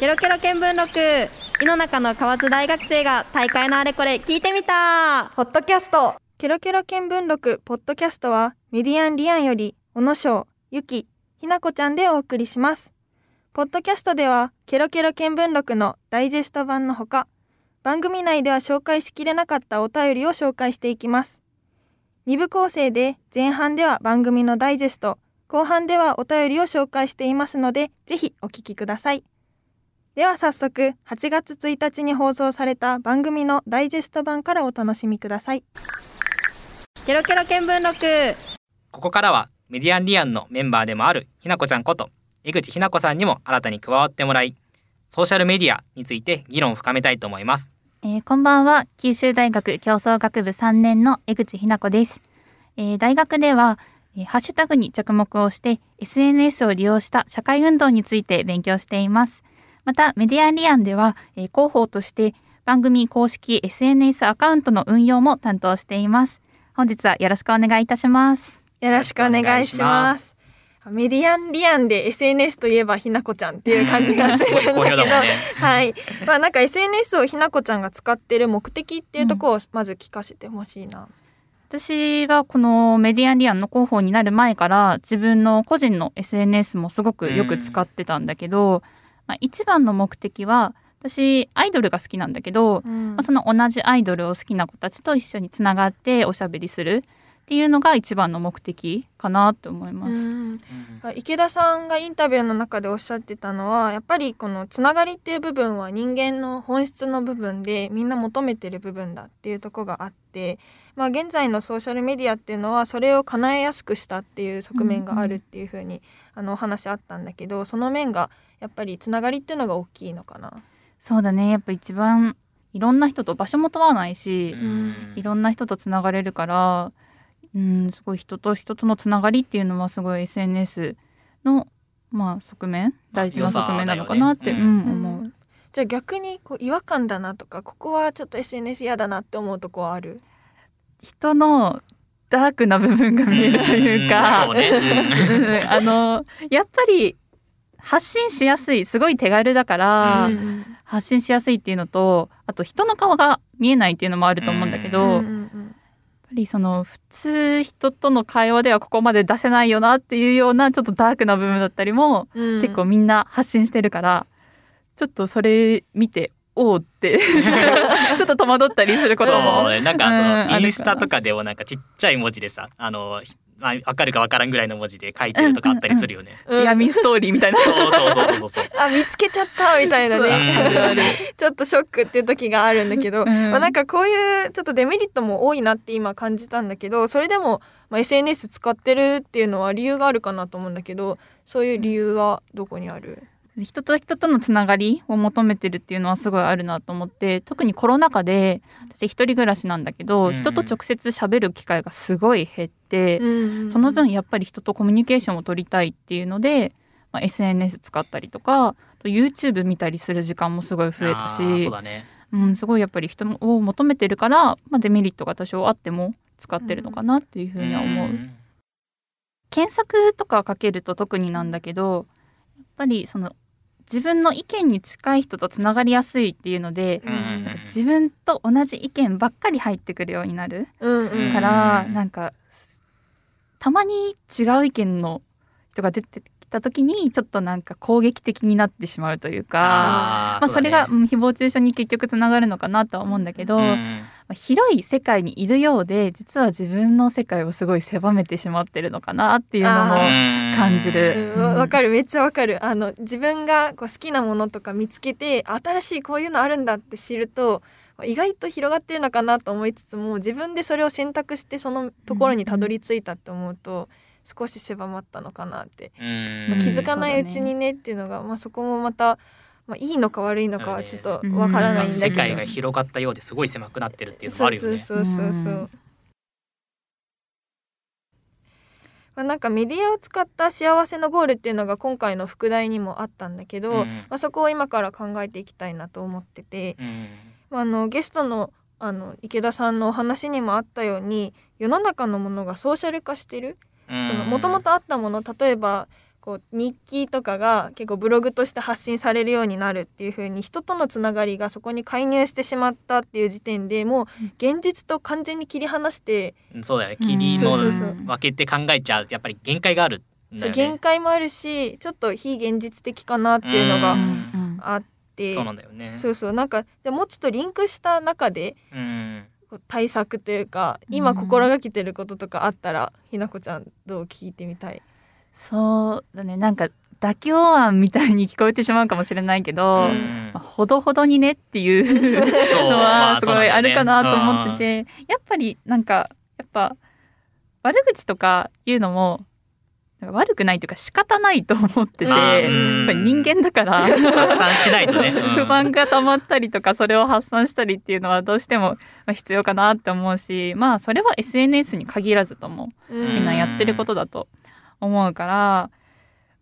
ケロケロ見聞録井の中の河津大学生が大会のあれこれ聞いてみたポッドキャストケロケロ見聞録ポッドキャストはメディアンリアンより小野翔、ゆき、ひなこちゃんでお送りします。ポッドキャストではケロケロ見聞録のダイジェスト版のほか番組内では紹介しきれなかったお便りを紹介していきます。2部構成で前半では番組のダイジェスト後半ではお便りを紹介していますのでぜひお聞きください。では早速8月1日に放送された番組のダイジェスト版からお楽しみください。ケロケロ見聞録。ここからはメディアンリアンのメンバーでもあるひなこちゃんこと江口ひなこさんにも新たに加わってもらいソーシャルメディアについて議論を深めたいと思います。えーこんばんは。九州大学競争学部3年の江口ひな子です、えー大学では、えーハッシュタグに着目をして SNS を利用した社会運動について勉強していますまたメディアリアンでは、えー広報として番組公式 SNS アカウントの運用も担当しています本日はよろしくお願いいたしますよろしくお願いします。メディアンリアンで SNS といえばひなこちゃんっていう感じがするんだけど、はい。まあなんか SNS をひなこちゃんが使ってる目的っていうところをまず聞かせてほしいな。私はこのメディアリアンの広報になる前から自分の個人の SNS もすごくよく使ってたんだけど、まあ、一番の目的は私アイドルが好きなんだけど、うんまあ、その同じアイドルを好きな子たちと一緒につながっておしゃべりするっていうのが一番の目的かなって思います。うん池田さんがインタビューの中でおっしゃってたのはやっぱりこのつながりっていう部分は人間の本質の部分でみんな求めてる部分だっていうところがあって、まあ、現在のソーシャルメディアっていうのはそれを叶えやすくしたっていう側面があるっていうふうに、あのお話あったんだけどその面がやっぱりつながりっていうのが大きいのかな。そうだね。やっぱ一番いろんな人と場所も問わないし、うん。いろんな人とつながれるから、うん、すごい人と人とのつながりっていうのはすごい SNS の、まあ、側面大事な側面なのかなって、ねうん、思う。じゃあ逆にこう違和感だなとかここはちょっと SNS 嫌だなって思うとこはある？人のダークな部分が見えるというか、そうね。うん あのやっぱり発信しやすいすごい手軽だから、うん発信しやすいっていうのとあと人の顔が見えないっていうのもあると思うんだけど、うんやっぱりその普通人との会話ではここまで出せないよなっていうようなちょっとダークな部分だったりも、うん。結構みんな発信してるからちょっとそれ見ておーって ちょっと戸惑ったりすることそうも。ね。なんかそのインスタとかでもなんかちっちゃい文字でさあのまあわかるかわからんぐらいの文字で書いてるとかあったりするよね。うん闇ストーリーみたいな。そうそうそうそうそう。あ見つけちゃったみたいなね ちょっとショックっていう時があるんだけど、うんまあ、なんかこういうちょっとデメリットも多いなって今感じたんだけどそれでも、まあ、SNS 使ってるっていうのは理由があるかなと思うんだけどそういう理由はどこにある、人と人とのつながりを求めてるっていうのはすごいあるなと思って特にコロナ禍で私一人暮らしなんだけど、うん人と直接喋る機会がすごい減って、うんその分やっぱり人とコミュニケーションを取りたいっていうので、まあ、SNS 使ったりとかあと YouTube 見たりする時間もすごい増えたしそうだね。うん、すごいやっぱり人を求めてるから、まあ、デメリットが多少あっても使ってるのかなっていうふうには思う。ん検索とかかけると特になんだけどやっぱりその自分の意見に近い人とつながりやすいっていうので、うん自分と同じ意見ばっかり入ってくるようになるうんうんから、うん。なんかたまに違う意見の人が出てきた時にちょっとなんか攻撃的になってしまうというか。まあ、それが、うだねうん誹謗中傷に結局つながるのかなとは思うんだけど、うんまあ広い世界にいるようで実は自分の世界をすごい狭めてしまってるのかなっていうのもあ感じる。うん。わわかる。めっちゃわかる。あの自分がこう好きなものとか見つけて新しいこういうのあるんだって知ると意外と広がってるのかなと思いつつも自分でそれを選択してそのところにたどり着いたって思うと少し狭まったのかなって、うん。まあ気づかないうちにねっていうのが、まあ、そこもまた、まあ、いいのか悪いのかはちょっとわからないんだけど、世界が広がったようですごい狭くなってるっていうのもあるよね。そうそうそうそう。うん。まあ、なんかメディアを使った幸せのゴールっていうのが今回の副題にもあったんだけど、うん。まあ、そこを今から考えていきたいなと思ってて、うん。まあ、あのゲストのあの池田さんのお話にもあったように世の中のものがソーシャル化してる。もともとあったもの例えばこう日記とかが結構ブログとして発信されるようになるっていう風に人とのつながりがそこに介入してしまったっていう時点でもう現実と完全に切り離して、うんそうだよね。霧のそうそうそう分けて考えちゃう。やっぱり限界があるんだそうよね限界もあるしちょっと非現実的かなっていうのがあって、そうなんだよね。そうそう。なんかでもうちょっとリンクした中でうん。こう対策というかうん。今心がけてることとかあったら、ひなこちゃんどう聞いてみたい？そうだね。なんか妥協案みたいに聞こえてしまうかもしれないけど、うん。まあほどほどにねっていうのまあはすごいあるかなと思ってて、やっぱりなんかやっぱ悪口とか言うのもなんか悪くないというか仕方ないと思ってて、まあやっぱり人間だから発散しないとね、うん。不満が溜まったりとかそれを発散したりっていうのはどうしてもまあ必要かなって思うしまあそれは SNS に限らずともみんなやってることだと思うから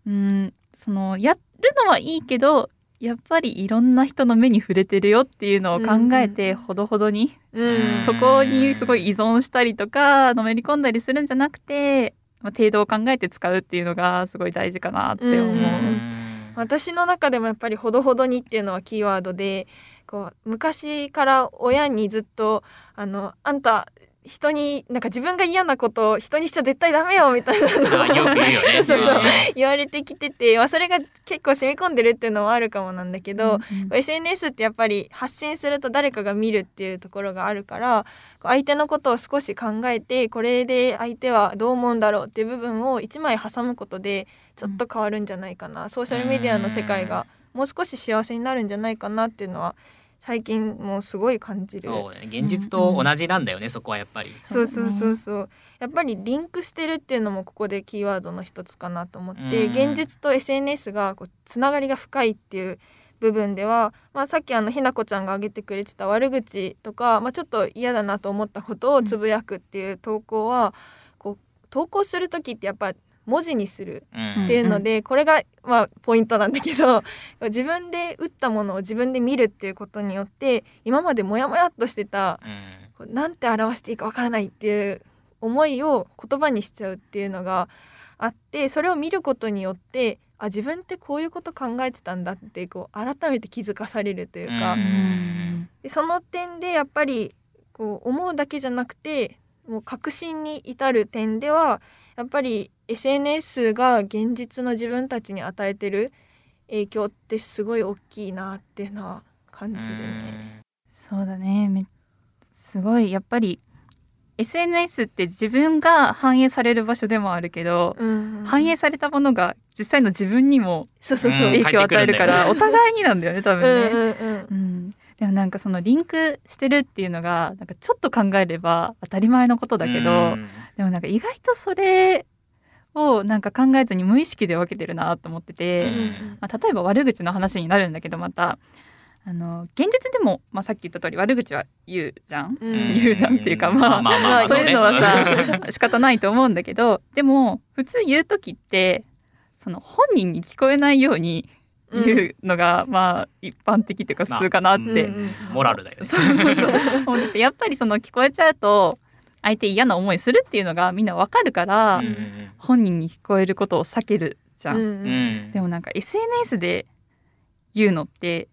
うんそのやるのはいいけどやっぱりいろんな人の目に触れてるよっていうのを考えてほどほどにうん。そこにすごい依存したりとかのめり込んだりするんじゃなくて、まあ、程度を考えて使うっていうのがすごい大事かなって思う。うん。私の中でもやっぱりほどほどにっていうのはキーワードでこう昔から親にずっとあのあんた人になんか自分が嫌なことを人にしちゃ絶対ダメよみたいなの言うよね。そうそう。うん。言われてきてて、まあ、それが結構染み込んでるっていうのもあるかもなんだけど、うん SNS ってやっぱり発信すると誰かが見るっていうところがあるから相手のことを少し考えてこれで相手はどう思うんだろうっていう部分を一枚挟むことでちょっと変わるんじゃないかな、ソーシャルメディアの世界がもう少し幸せになるんじゃないかなっていうのは最近もうすごい感じる。現実と同じなんだよね、そこはやっぱり。そうそうそうそう。やっぱりリンクしてるっていうのもここでキーワードの一つかなと思って、うん。現実と SNS がこうつながりが深いっていう部分では、まあ、さっきあのひなこちゃんが挙げてくれてた悪口とか、まあ、ちょっと嫌だなと思ったことをつぶやくっていう投稿は、こう投稿する時ってやっぱ文字にするうん。っていうので、これがまあポイントなんだけど 自分で打ったものを自分で見るっていうことによって今までモヤモヤっとしてたうん。なんて表していいかわからないっていう思いを言葉にしちゃうっていうのがあってそれを見ることによってあ自分ってこういうこと考えてたんだってこう改めて気づかされるというか、うんうん。でその点でやっぱりこう思うだけじゃなくてもう確信に至る点ではやっぱり SNS が現実の自分たちに与えてる影響ってすごい大きいなっていうのは感じるね。そうだね。めすごい。やっぱり SNS って自分が反映される場所でもあるけど、うん反映されたものが実際の自分にも影響を与えるから、お互いになんだよね多分ね。うんうんうん。うん、でもなんかそのリンクしてるっていうのがなんかちょっと考えれば当たり前のことだけど、うん。でもなんか意外とそれをなんか考えずに無意識で分けてるなと思ってて、うん。まあ、例えば悪口の話になるんだけどまたあの現実でも、まあ、さっき言った通り悪口は言うじゃん？うん。言うじゃんっていうかまあまあまあそういうのはねさ 仕方ないと思うんだけどでも普通言う時ってその本人に聞こえないように言うのが、まあ一般的っていうか普通かなって、うん。うんモラルだよね。思ってやっぱりその聞こえちゃうと相手嫌な思いするっていうのがみんなわかるから、うん本人に聞こえることを避けるじゃん。うんううん。んでもなんか SNS で言うのって、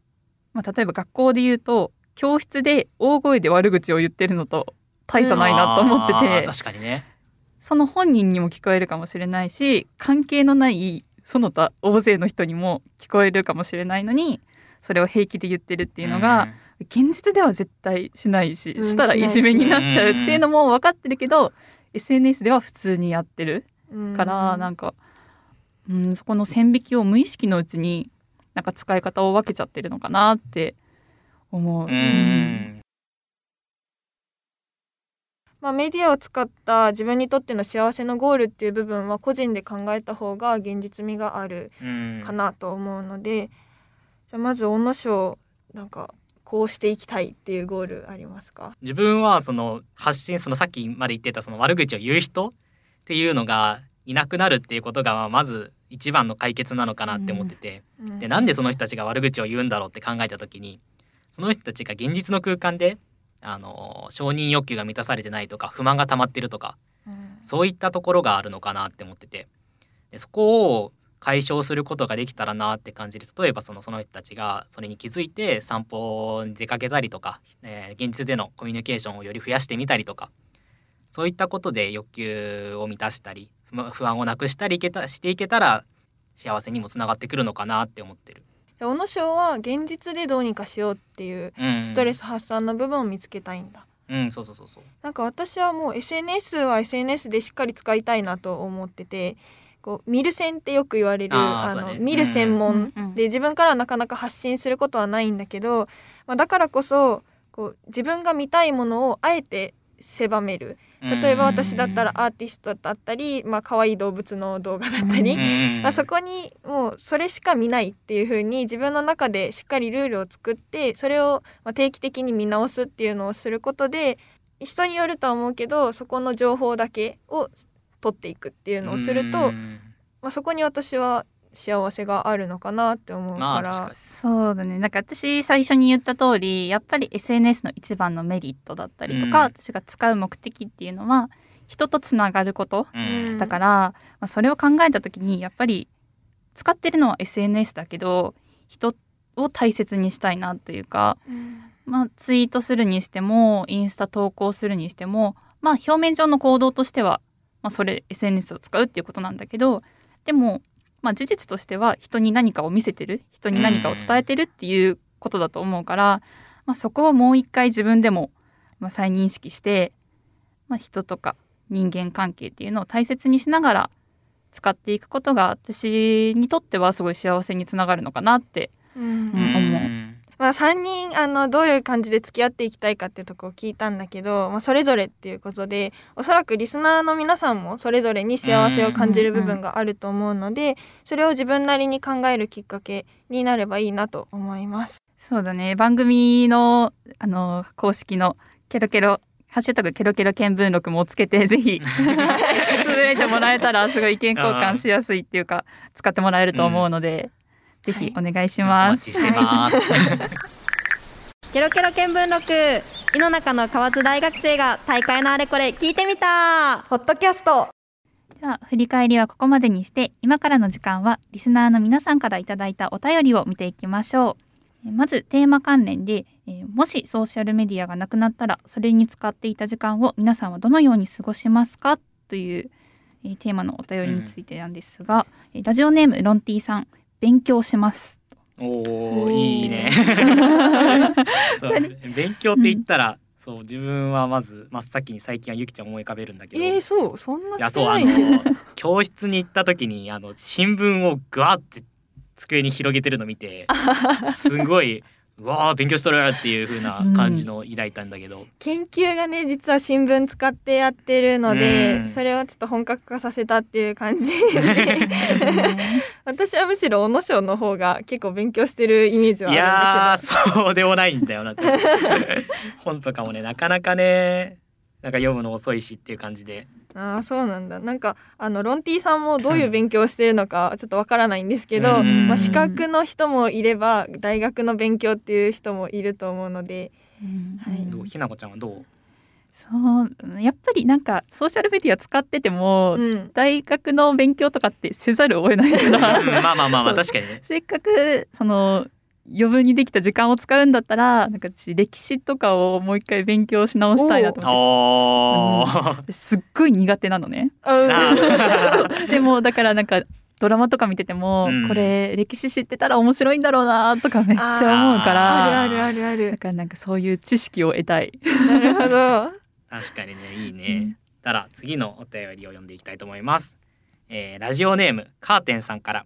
まあ、例えば学校で言うと教室で大声で悪口を言ってるのと大差ないなと思ってて、確かにね。その本人にも聞こえるかもしれないし関係のないその他大勢の人にも聞こえるかもしれないのにそれを平気で言ってるっていうのが、現実では絶対しないし、うんしたらいじめになっちゃうっていうのも分かってるけど、SNS では普通にやってるうん。から、なんか、うん、そこの線引きを無意識のうちになんか使い方を分けちゃってるのかなって思う。うんうんまあ、メディアを使った自分にとっての幸せのゴールっていう部分は個人で考えた方が現実味があるうん。かなと思うので、じゃあまず小野賞なんかこうしていきたいっていうゴールありますか？自分はその発信そのさっきまで言ってたその悪口を言う人っていうのがいなくなるっていうことがまず一番の解決なのかなって思ってて、でなんでその人たちが悪口を言うんだろうって考えた時にその人たちが現実の空間であの承認欲求が満たされてないとか不満が溜まってるとかうん。そういったところがあるのかなって思ってて。でそこを解消することができたらなって感じで例えばそのその人たちがそれに気づいて散歩に出かけたりとか、えー現実でのコミュニケーションをより増やしてみたりとかそういったことで欲求を満たしたり不不安をなくしたりいけたしていけたら幸せにもつながってくるのかなって思ってる。で小野翔は現実でどうにかしようっていううん、ストレス発散の部分を見つけたいんだ。うんそうそうそうそう。なんか私はもう SNS は SNS でしっかり使いたいなと思っててこう見る線ってよく言われるああーそうねの見る専門で自分からはなかなか発信することはないんだけど、まあ、だからこそこう自分が見たいものをあえて狭める。例えば私だったらアーティストだったり、まあ可愛い動物の動画だったり、うん まあ、そこにもうそれしか見ないっていう風に自分の中でしっかりルールを作ってそれをまあ定期的に見直すっていうのをすることで人によるとは思うけどそこの情報だけを取っていくっていうのをすると、うん。まあ、そこに私は幸せがあるのかなって思うから、まあそうだね。なんか私最初に言った通りやっぱり SNS の一番のメリットだったりとか、うん。私が使う目的っていうのは人とつながることうん。だから、まあ、それを考えた時にやっぱり使ってるのは SNS だけど人を大切にしたいなというか、うん。まあ、ツイートするにしてもインスタ投稿するにしても、まあ、表面上の行動としては、まあ、それ SNS を使うっていうことなんだけどでも、まあ、事実としては人に何かを見せてる人に何かを伝えてるっていうことだと思うから、まあ、そこをもう一回自分でも、まあ、再認識して、まあ、人とか人間関係っていうのを大切にしながら使っていくことが私にとってはすごい幸せにつながるのかなってうん。うん思うまあ、3人あのどういう感じで付き合っていきたいかっていうとこを聞いたんだけど、まあ、それぞれっていうことでおそらくリスナーの皆さんもそれぞれに幸せを感じる部分があると思うのでそれを自分なりに考えるきっかけになればいいなと思います。そうだね番組のあの公式のケロケロハッシュタグケロケロ見聞録もつけて ぜひつぶやいてもらえたらすごい意見交換しやすいっていうか使ってもらえると思うので、ぜひお願いしおます。待ちしてます。ケロケロ見聞録。井の中の河津大学生が大会のあれこれ聞いてみた。ポッドキャスト。では振り返りはここまでにして今からの時間はリスナーの皆さんからいただいたお便りを見ていきましょう。えーまずテーマ関連で、えーもしソーシャルメディアがなくなったらそれに使っていた時間を皆さんはどのように過ごしますか？という、えーテーマのお便りについてなんですが、えーラジオネームロンティさん勉強します。おおいいね。勉強って言ったら、そう自分はまず真っ先に最近はゆきちゃん思い浮かべるんだけど、えー、そうそんないしてやそうあない教室に行った時にあの新聞をぐわって机に広げてるの見て すごいうわー勉強しとるっていう風な感じの抱いたんだけど、研究がね実は新聞使ってやってるので、うん。それをちょっと本格化させたっていう感じ。で 私はむしろ小野賞の方が結構勉強してるイメージはいあやるんだーそうでもないんだよなって 本とかもねなかなかねなんか読むの遅いしっていう感じで。ああそうなんだ。なんかあのロンティさんもどういう勉強をしてるのかちょっとわからないんですけど、うん。まあ、資格の人もいれば大学の勉強っていう人もいると思うのではい。どう？ひなこちゃんはどう？そうやっぱりなんかソーシャルメディア使ってても、うん。大学の勉強とかってせざるを得ないからうん。まあまあまあまあ 確かにね。せっかくその余分にできた時間を使うんだったらなんか私歴史とかをもう一回勉強し直したいなと思って。すっごい苦手なのね。でもだからなんかドラマとか見てても、うん。これ歴史知ってたら面白いんだろうなとかめっちゃ思うかあらるあるある。あだるからなんかそういう知識を得たい。なるほど。確かにねいいね、うん。たら次のお便りを読んでいきたいと思います、えーラジオネームカーテンさんから。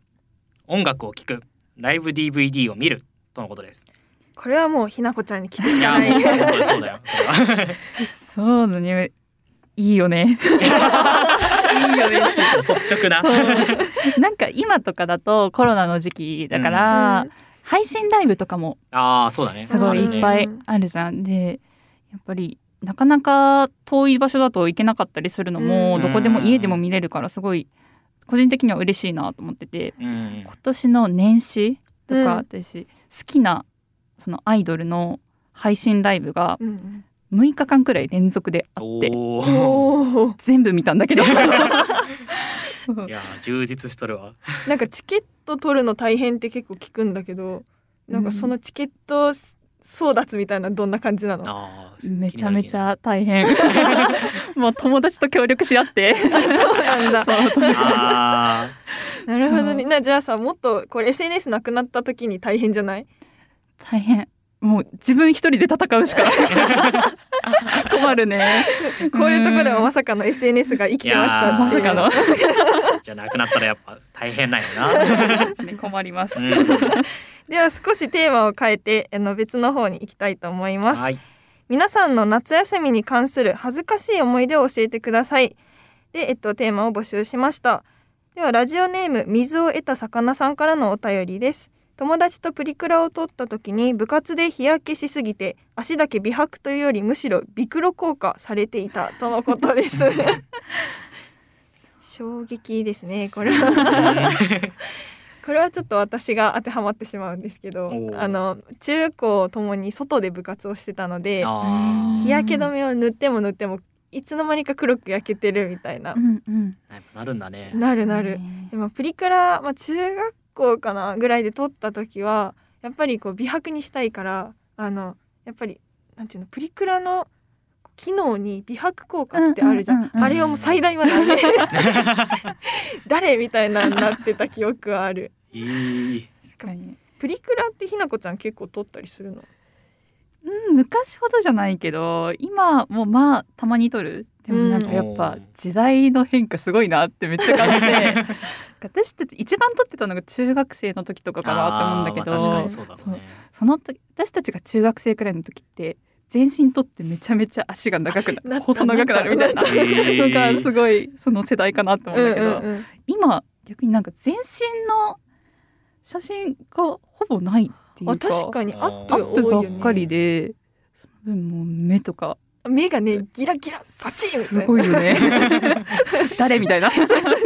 音楽を聴く。ライブ DVD を見るとのことです。これはもうひなこちゃんに聞くしいやかない。もう本当にそうだよ。そうだね。いいよね。いいよね。率直な。なんか今とかだとコロナの時期だから、配信ライブとかもああそうだね。すごいいっぱいあるじゃん。でやっぱりなかなか遠い場所だと行けなかったりするのも、うん。どこでも家でも見れるからすごい個人的には嬉しいなと思っててうん。今年の年始とか、うんきなそのアイドルの配信ライブがうん6日間くらい連続であっておおおお全部見たんだけど。いやー充実しとるわ。なんかチケット取るの大変って結構聞くんだけどなんかそのチケット争奪みたいなどんな感じなの、めちゃめちゃ大変。もう友達と協力し合って。そうなんだ。あなるほどね、うなじゃあさもっとこれ SNS なくなった時に大変じゃない？大変。もう自分一人で戦うしか困るね。こういうところではまさかの SNS が生きてましたまさかの。ーじゃなくなったらやっぱ大変なんやな、困ります、うん、では少しテーマを変えてあの別の方に行きたいと思います、はい。皆さんの夏休みに関する恥ずかしい思い出を教えてください。で、えっと、テーマを募集しました。ではラジオネーム水を得た魚さんからのお便りです。友達とプリクラを撮った時に部活で日焼けしすぎて足だけ美白というよりむしろビクロ効果されていたとのことです。衝撃ですねこれは これはちょっと私が当てはまってしまうんですけどあの中高ともに外で部活をしてたのであ日焼け止めを塗っても塗ってもいつの間にか黒く焼けてるみたいな。う、んうん。なるんだね。なるなる、ねでもプリクラ、まあ、中学校かなぐらいで撮った時はやっぱりこう美白にしたいからあのやっぱりなんていうのプリクラの機能に美白効果ってあるじゃん,、うんうんうんうんあれをもう最大まで 誰みたいなになってた記憶はある。いい。確かに。プリクラってひなこちゃん結構撮ったりするの？うん昔ほどじゃないけど今もまあたまに撮る。でもなんかやっぱうん時代の変化すごいなってめっちゃ感じて。私たち一番撮ってたのが中学生の時とかかなって思うんだけど、まあね。その時私たちが中学生くらいの時って全身撮ってめちゃめちゃ足が長くななった細長くなるみたいなのがすごいその世代かなと思うんだけど、うんうんうん。今逆になんか全身の写真がほぼないっていあうか確かにアッアプップ多いよね。ばっかりでその分もう目とか。目がねギラギラパチンみたいな。すごいよね。誰みたいな。そうそうそう。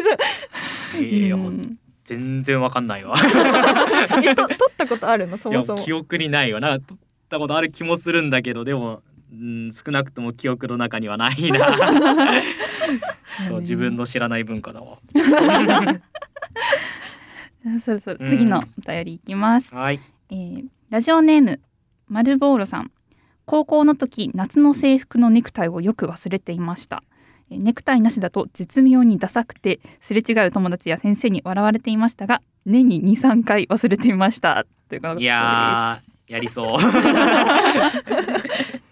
えーうん。全然わかんないわ。えと撮ったことあるの？そもそも。記憶にないわ。な撮ったことある気もするんだけどでもうん少なくとも記憶の中にはないな。そう自分の知らない文化だわ。そろそろ次のお便りいきます、はい。えーラジオネームマルボーロさん。高校の時夏の制服のネクタイをよく忘れていました。えーネクタイなしだと絶妙にダサくてすれ違う友達や先生に笑われていましたが年に23回忘れていました。ということです。いやーやりそう。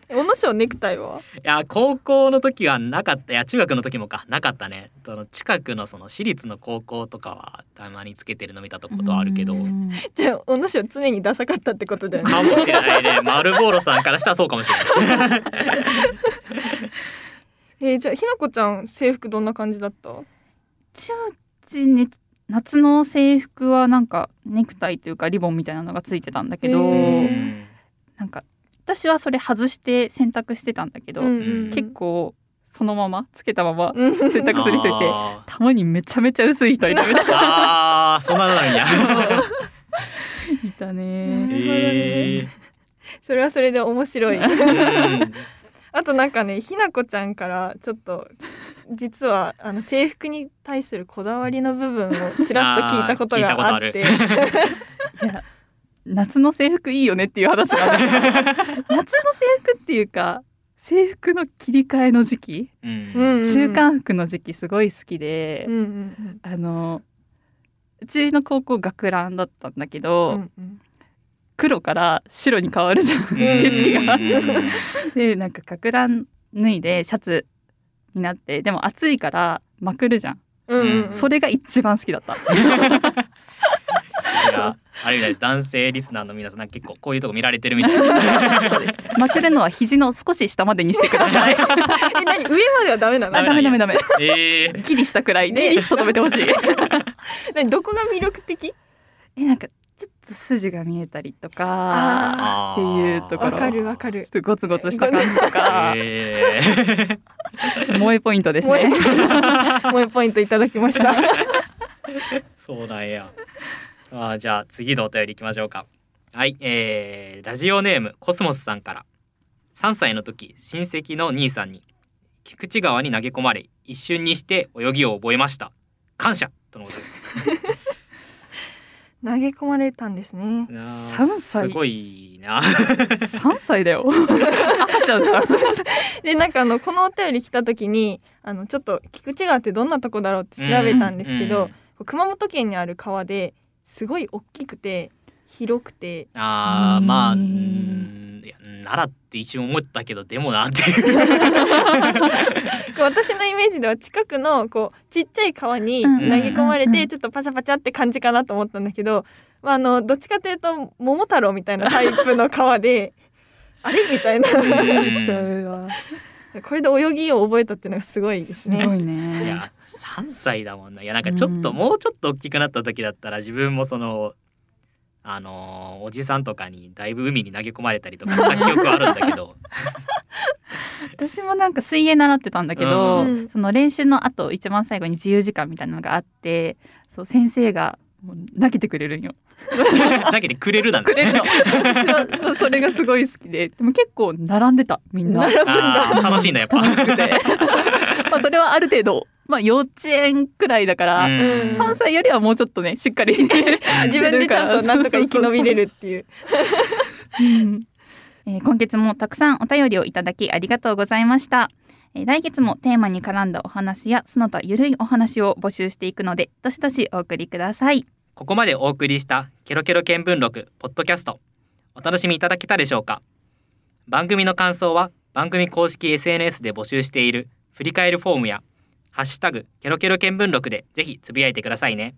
小野賞ネクタイは？いや高校の時はなかった。いや中学の時もか。なかったね。その近くのその私立の高校とかはたまにつけてるの見たことはあるけど。うん。じゃあ小野賞常にダサかったってことだよね。かもしれないね。マルボーロさんからしたらそうかもしれない。えーじゃあひなこちゃん制服どんな感じだった？うちね夏の制服はなんかネクタイというかリボンみたいなのがついてたんだけど、なんか私はそれ外して洗濯してたんだけど、うん結構そのままつけたままうん。洗濯する人いてあたまにめちゃめちゃ薄い人いたみたいーあーそんなのなんや。いたうんね。えそれはそれで面白い。ーうんあとなんかねひなこちゃんからちょっと実はあの制服に対するこだわりの部分をちらっと聞いたことがあって。いや夏の制服いいよねっていう話なんだけど夏の制服っていうか制服の切り替えの時期、うん。うんうん中間服の時期すごい好きで、うんうんあのうちの高校学ランだったんだけうど、んうん黒から白に変わるじゃん。景色が。でなんか学ラン脱いでシャツになってでも暑いからまくるじゃん、うんうんうん。それが一番好きだった。いやあれみたいです。男性リスナーの皆さん結構こういうとこ見られてるみたいな。そうるのは肘の少し下までにしてください。え何？上まではダメなの？あダメダメダメ。えー。ギリしたくらいでとどめてほしい。何？どこが魅力的？えなんかちょっと筋が見えたりとかあっていうところ。わかるわかる。ちょっとゴツゴツした感じとか。えー。萌えポイントですね。萌えポイント。いただきました。そうなんや。あーじゃあ次のお便り行きましょうか。はい、えー、ラジオネームコスモスさんから。3歳の時親戚の兄さんに菊池川に投げ込まれ一瞬にして泳ぎを覚えました。感謝。とのことです投げ込まれたんですね。三歳。すごいな。3歳だよ。赤ちゃんじゃん。でなんかあのこのお便り来た時にあのちょっと菊池川ってどんなとこだろうって調べたんですけど、熊本県にある川ですごい大きくて広くて。あーまあううんんいや奈良って一瞬思ったけどでもなってい う。私のイメージでは近くのこうちっちゃい川に投げ込まれてちょっとパチャパチャって感じかなと思ったんだけど、まあ、あのどっちかというと桃太郎みたいなタイプの川で あれみたいな。これで泳ぎを覚えたっていうのがすごいですすごね。いね。いや3歳だもんな。いやなんかちょっと、うん。もうちょっと大きくなった時だったら自分もそのあのーおじさんとかにだいぶ海に投げ込まれたりとかした記憶はあるんだけど。私もなんか水泳習ってたんだけど、うん。その練習の後一番最後に自由時間みたいなのがあってそう先生がもう投げてくれるんよ。投げてくれるだねくれるの。私はそれがすごい好きで。でも結構並んでたみんな。並ぶんだ。楽しいんだやっぱ。楽しくて。まあそれはある程度まあ幼稚園くらいだから、うん。3歳よりはもうちょっとねしっかり 自分でちゃんとなんとか生き延びれるっていう。うん。えー今月もたくさんお便りをいただきありがとうございました、えー来月もテーマに絡んだお話やその他ゆるいお話を募集していくのでどしどしお送りください。ここまでお送りしたケロケロ見聞録ポッドキャストお楽しみいただけたでしょうか？番組の感想は番組公式 SNS で募集している振り返るフォームやハッシュタグケロケロ見聞録でぜひつぶやいてくださいね。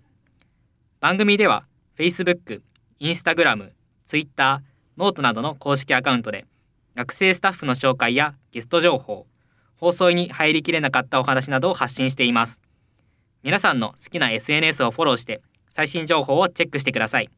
番組では Facebook、Instagram、Twitter、 note などの公式アカウントで学生スタッフの紹介やゲスト情報放送に入りきれなかったお話などを発信しています。皆さんの好きな SNS をフォローして最新情報をチェックしてください。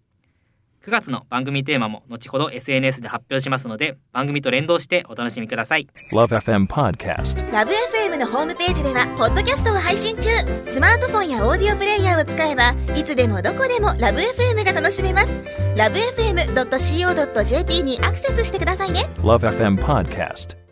9月の番組テーマも後ほど SNS で発表しますので番組と連動してお楽しみください Love FM Podcast. ラブ f m のホームページではポッドキャストを配信中スマートフォンやオーディオプレイヤーを使えばいつでもどこでもラブ f m が楽しめますラブ FM.co.jp にアクセスしてくださいね Love FM Podcast.